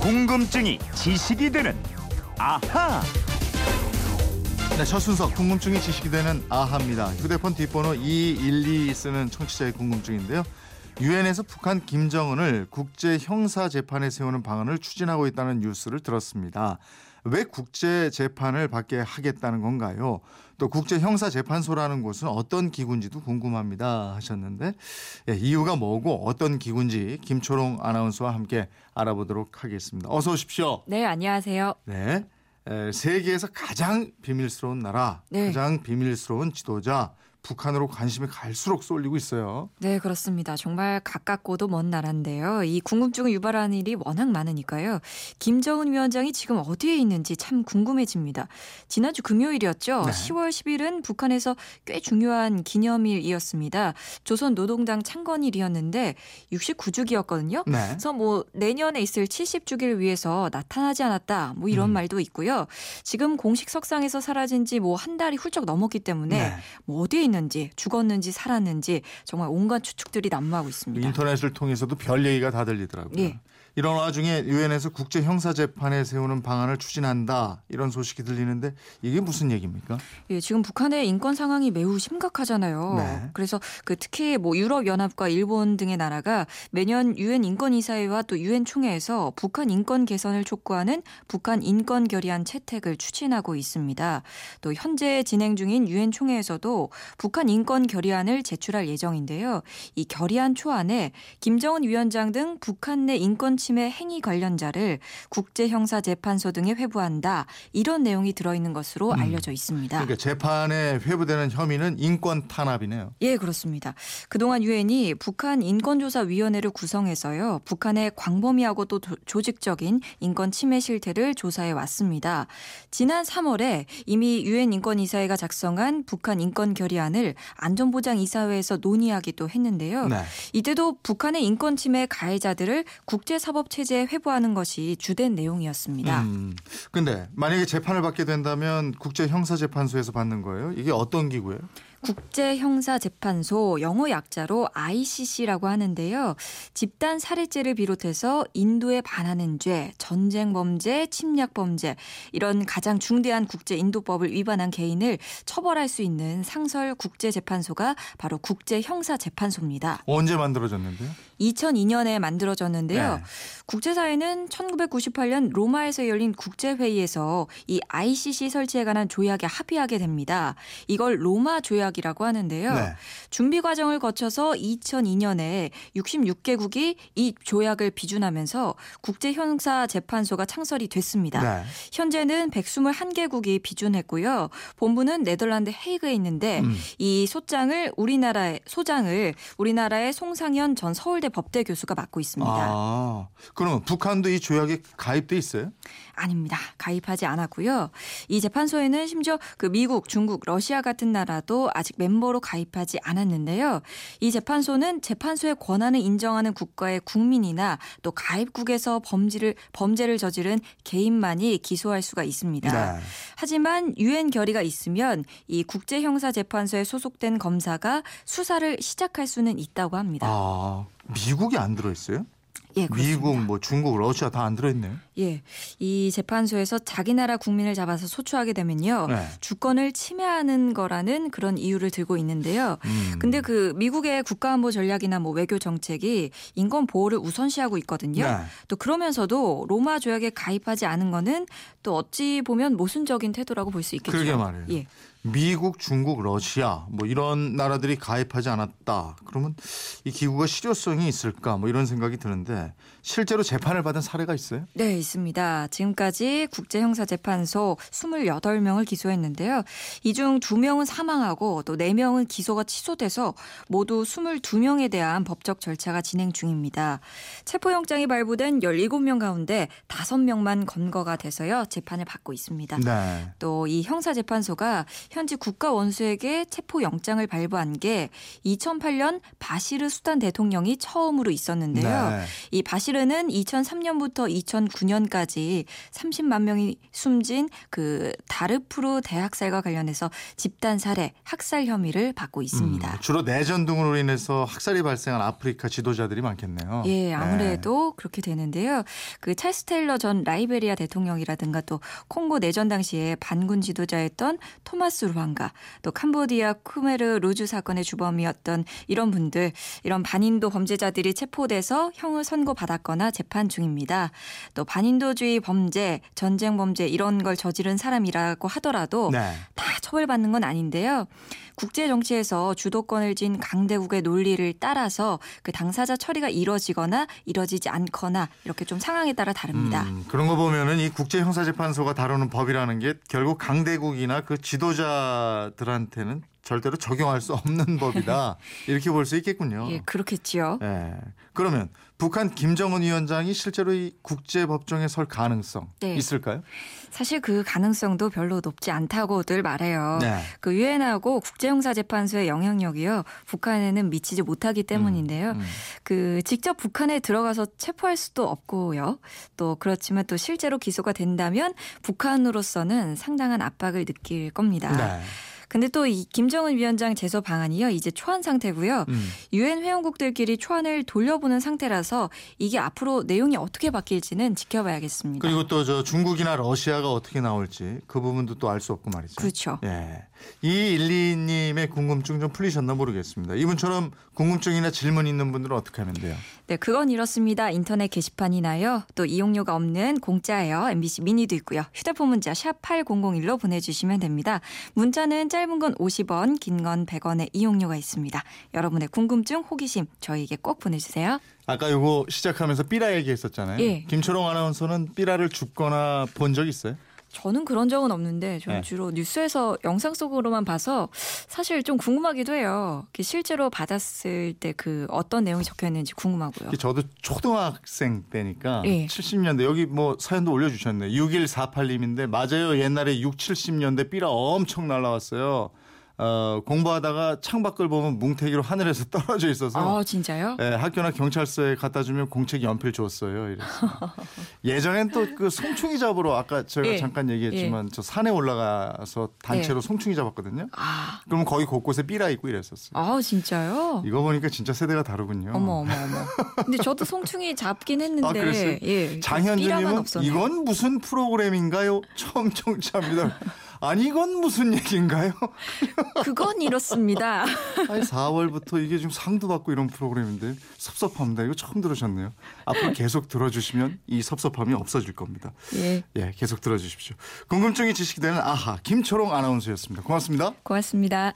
궁금증이 지식이 되는 아하. 네, 첫 순서 궁금증이 지식이 되는 아하입니다. 휴대폰 뒷번호 212 쓰는 청취자의 궁금증인데요. 유엔에서 북한 김정은을 국제 형사 재판에 세우는 방안을 추진하고 있다는 뉴스를 들었습니다. 왜 국제 재판을 받게 하겠다는 건가요? 또 국제 형사 재판소라는 곳은 어떤 기구인지도 궁금합니다 하셨는데 예, 이유가 뭐고 어떤 기구인지 김초롱 아나운서와 함께 알아보도록 하겠습니다. 어서 오십시오. 네, 안녕하세요. 네. 에, 세계에서 가장 비밀스러운 나라, 네. 가장 비밀스러운 지도자 북한으로 관심이 갈수록 쏠리고 있어요. 네, 그렇습니다. 정말 가깝고도 먼 나라인데요. 이 궁금증을 유발하는 일이 워낙 많으니까요. 김정은 위원장이 지금 어디에 있는지 참 궁금해집니다. 지난주 금요일이었죠. 네. 10월 10일은 북한에서 꽤 중요한 기념일이었습니다. 조선 노동당 창건일이었는데 69주기였거든요. 네. 그래서 뭐 내년에 있을 70주기를 위해서 나타나지 않았다. 뭐 이런 음. 말도 있고요. 지금 공식 석상에서 사라진 지 뭐 한 달이 훌쩍 넘었기 때문에 네. 뭐 어디에 있는지 죽었는지 살았는지 정말 온갖 추측들이 난무하고 있습니다. 인터넷을 통해서도 별 얘기가 다 들리더라고요. 예. 이런 와중에 유엔에서 국제 형사 재판에 세우는 방안을 추진한다 이런 소식이 들리는데 이게 무슨 얘기입니까? 예, 지금 북한의 인권 상황이 매우 심각하잖아요. 네. 그래서 그 특히 뭐 유럽 연합과 일본 등의 나라가 매년 유엔 인권 이사회와 또 유엔 총회에서 북한 인권 개선을 촉구하는 북한 인권 결의안 채택을 추진하고 있습니다. 또 현재 진행 중인 유엔 총회에서도 북한 인권 결의안을 제출할 예정인데요. 이 결의안 초안에 김정은 위원장 등 북한 내 인권 침해 행위 관련자를 국제 형사 재판소 등에 회부한다. 이런 내용이 들어 있는 것으로 음. 알려져 있습니다. 그러니까 재판에 회부되는 혐의는 인권 탄압이네요. 예, 그렇습니다. 그동안 유엔이 북한 인권조사위원회를 구성해서요, 북한의 광범위하고 또 도- 조직적인 인권 침해 실태를 조사해 왔습니다. 지난 3월에 이미 유엔 인권이사회가 작성한 북한 인권 결의안 을 안전보장이사회에서 논의하기도 했는데요. 네. 이때도 북한의 인권 침해 가해자들을 국제사법체제에 회부하는 것이 주된 내용이었습니다. 음. 근데 만약에 재판을 받게 된다면 국제 형사 재판소에서 받는 거예요? 이게 어떤 기구예요? 국제형사재판소 영어 약자로 ICC라고 하는데요. 집단 살해죄를 비롯해서 인도에 반하는 죄, 전쟁 범죄, 침략 범죄 이런 가장 중대한 국제 인도법을 위반한 개인을 처벌할 수 있는 상설 국제재판소가 바로 국제형사재판소입니다. 언제 만들어졌는데요? 2002년에 만들어졌는데요. 네. 국제사회는 1998년 로마에서 열린 국제회의에서 이 ICC 설치에 관한 조약에 합의하게 됩니다. 이걸 로마 조약 이라고 하는데요. 네. 준비 과정을 거쳐서 2002년에 66개국이 이 조약을 비준하면서 국제 형사 재판소가 창설이 됐습니다. 네. 현재는 121개국이 비준했고요. 본부는 네덜란드 헤이그에 있는데 음. 이 소장을 우리나라의 소장을 우리나라의 송상현 전 서울대 법대 교수가 맡고 있습니다. 아, 그러면 북한도 이 조약에 가입돼 있어요? 아닙니다. 가입하지 않았고요. 이 재판소에는 심지어 그 미국, 중국, 러시아 같은 나라도 아직 멤버로 가입하지 않았는데요. 이 재판소는 재판소의 권한을 인정하는 국가의 국민이나 또 가입국에서 범죄를 범죄를 저지른 개인만이 기소할 수가 있습니다. 네. 하지만 유엔 결의가 있으면 이 국제 형사 재판소에 소속된 검사가 수사를 시작할 수는 있다고 합니다. 아, 미국이 안 들어 있어요? 예. 미국, 뭐 중국, 러시아 다 안 들어있네요. 예, 이 재판소에서 자기 나라 국민을 잡아서 소추하게 되면요. 네. 주권을 침해하는 거라는 그런 이유를 들고 있는데요. 음. 근데 그 미국의 국가안보 전략이나 뭐 외교 정책이 인권 보호를 우선시하고 있거든요. 네. 또 그러면서도 로마 조약에 가입하지 않은 거는 또 어찌 보면 모순적인 태도라고 볼 수 있겠죠. 그러게 말이에요. 예. 미국, 중국, 러시아 뭐 이런 나라들이 가입하지 않았다. 그러면 이 기구가 실효성이 있을까? 뭐 이런 생각이 드는데 실제로 재판을 받은 사례가 있어요? 네, 있습니다. 지금까지 국제형사재판소 28명을 기소했는데요. 이 중 2명은 사망하고 또 4명은 기소가 취소돼서 모두 22명에 대한 법적 절차가 진행 중입니다. 체포영장이 발부된 17명 가운데 5명만 검거가 돼서요. 재판을 받고 있습니다. 네. 또 이 형사재판소가 현지 국가 원수에게 체포 영장을 발부한 게 2008년 바시르 수단 대통령이 처음으로 있었는데요. 네. 이 바시르는 2003년부터 작년까지 30만 명이 숨진 그 다르푸르 대학살과 관련해서 집단 살해, 학살 혐의를 받고 있습니다. 음, 주로 내전 등으로 인해서 학살이 발생한 아프리카 지도자들이 많겠네요. 예, 아무래도 그렇게 되는데요. 그 찰스 테일러 전 라이베리아 대통령이라든가 또 콩고 내전 당시에 반군 지도자였던 토마스 루안가, 또 캄보디아 쿠메르 루즈 사건의 주범이었던 이런 분들, 이런 반인도 범죄자들이 체포돼서 형을 선 고받았거나 재판 중입니다. 또 반인도주의 범죄, 전쟁 범죄 이런 걸 저지른 사람이라고 하더라도 네. 다 처벌받는 건 아닌데요. 국제 정치에서 주도권을 쥔 강대국의 논리를 따라서 그 당사자 처리가 이뤄지거나 이뤄지지 않거나 이렇게 좀 상황에 따라 다릅니다. 음, 그런 거 보면은 이 국제 형사재판소가 다루는 법이라는 게 결국 강대국이나 그 지도자들한테는 절대로 적용할 수 없는 법이다. 이렇게 볼 수 있겠군요. 예, 그렇겠지요. 예. 그러면 북한 김정은 위원장이 실제로 이 국제 법정에 설 가능성 네. 있을까요? 사실 그 가능성도 별로 높지 않다고들 말해요. 네. 그 유엔하고 국제형사재판소의 영향력이요 북한에는 미치지 못하기 때문인데요. 음. 그 직접 북한에 들어가서 체포할 수도 없고요. 또 그렇지만 또 실제로 기소가 된다면 북한으로서는 상당한 압박을 느낄 겁니다. 네. 근데 또 이 김정은 위원장 제소 방안이요 이제 초안 상태고요. 음. 유엔 회원국들끼리 초안을 돌려보는 상태라서 이게 앞으로 내용이 어떻게 바뀔지는 지켜봐야겠습니다. 그리고 또 저 중국이나 러시아가 어떻게 나올지 그 부분도 또 알 수 없고 말이죠. 그렇죠. 예. 이일리님의 궁금증 좀 풀리셨나 모르겠습니다. 이분처럼 궁금증이나 질문 있는 분들은 어떻게 하면 돼요? 네, 그건 이렇습니다. 인터넷 게시판이나요. 또 이용료가 없는 공짜예요. MBC 미니도 있고요. 휴대폰 문자 샵 8001로 보내주시면 됩니다. 문자는 짧은 건 50원, 긴 건 100원의 이용료가 있습니다. 여러분의 궁금증, 호기심 저희에게 꼭 보내주세요. 아까 요거 시작하면서 삐라 얘기했었잖아요. 예. 김초롱 아나운서는 삐라를 줍거나 본 적 있어요? 저는 그런 적은 없는데 저는 네. 주로 뉴스에서 영상 속으로만 봐서 사실 좀 궁금하기도 해요. 실제로 받았을 때 그 어떤 내용이 적혀 있는지 궁금하고요. 저도 초등학생 때니까 예. 70년대 여기 뭐 사연도 올려주셨네. 6148님인데 맞아요. 옛날에 6, 70년대 삐라 엄청 날라왔어요. 어, 공부하다가 창밖을 보면 뭉태기로 하늘에서 떨어져 있어서 아 진짜요? 예, 학교나 경찰서에 갖다 주면 공책 연필 줬어요. 이랬어요. 예전엔 또 그 송충이 잡으러 아까 제가 예. 잠깐 얘기했지만 저 산에 올라가서 단체로 송충이 잡았거든요. 아, 그러면 거기 곳곳에 삐라 있고 이랬었어요. 아 진짜요? 이거 보니까 진짜 세대가 다르군요. 어머 어머 어머. 근데 저도 송충이 잡긴 했는데 아, 그랬어요? 예. 장현주님은. 이건 무슨 프로그램인가요? 처음 청취합니다. 아니 이건 무슨 얘기인가요? 그건 이렇습니다. 아니 4월부터 이게 지금 상도 받고 이런 프로그램인데 섭섭합니다. 이거 처음 들으셨네요. 앞으로 계속 들어주시면 이 섭섭함이 없어질 겁니다. 예. 예, 계속 들어주십시오. 궁금증이 지식이 되는 아하 김초롱 아나운서였습니다. 고맙습니다. 고맙습니다.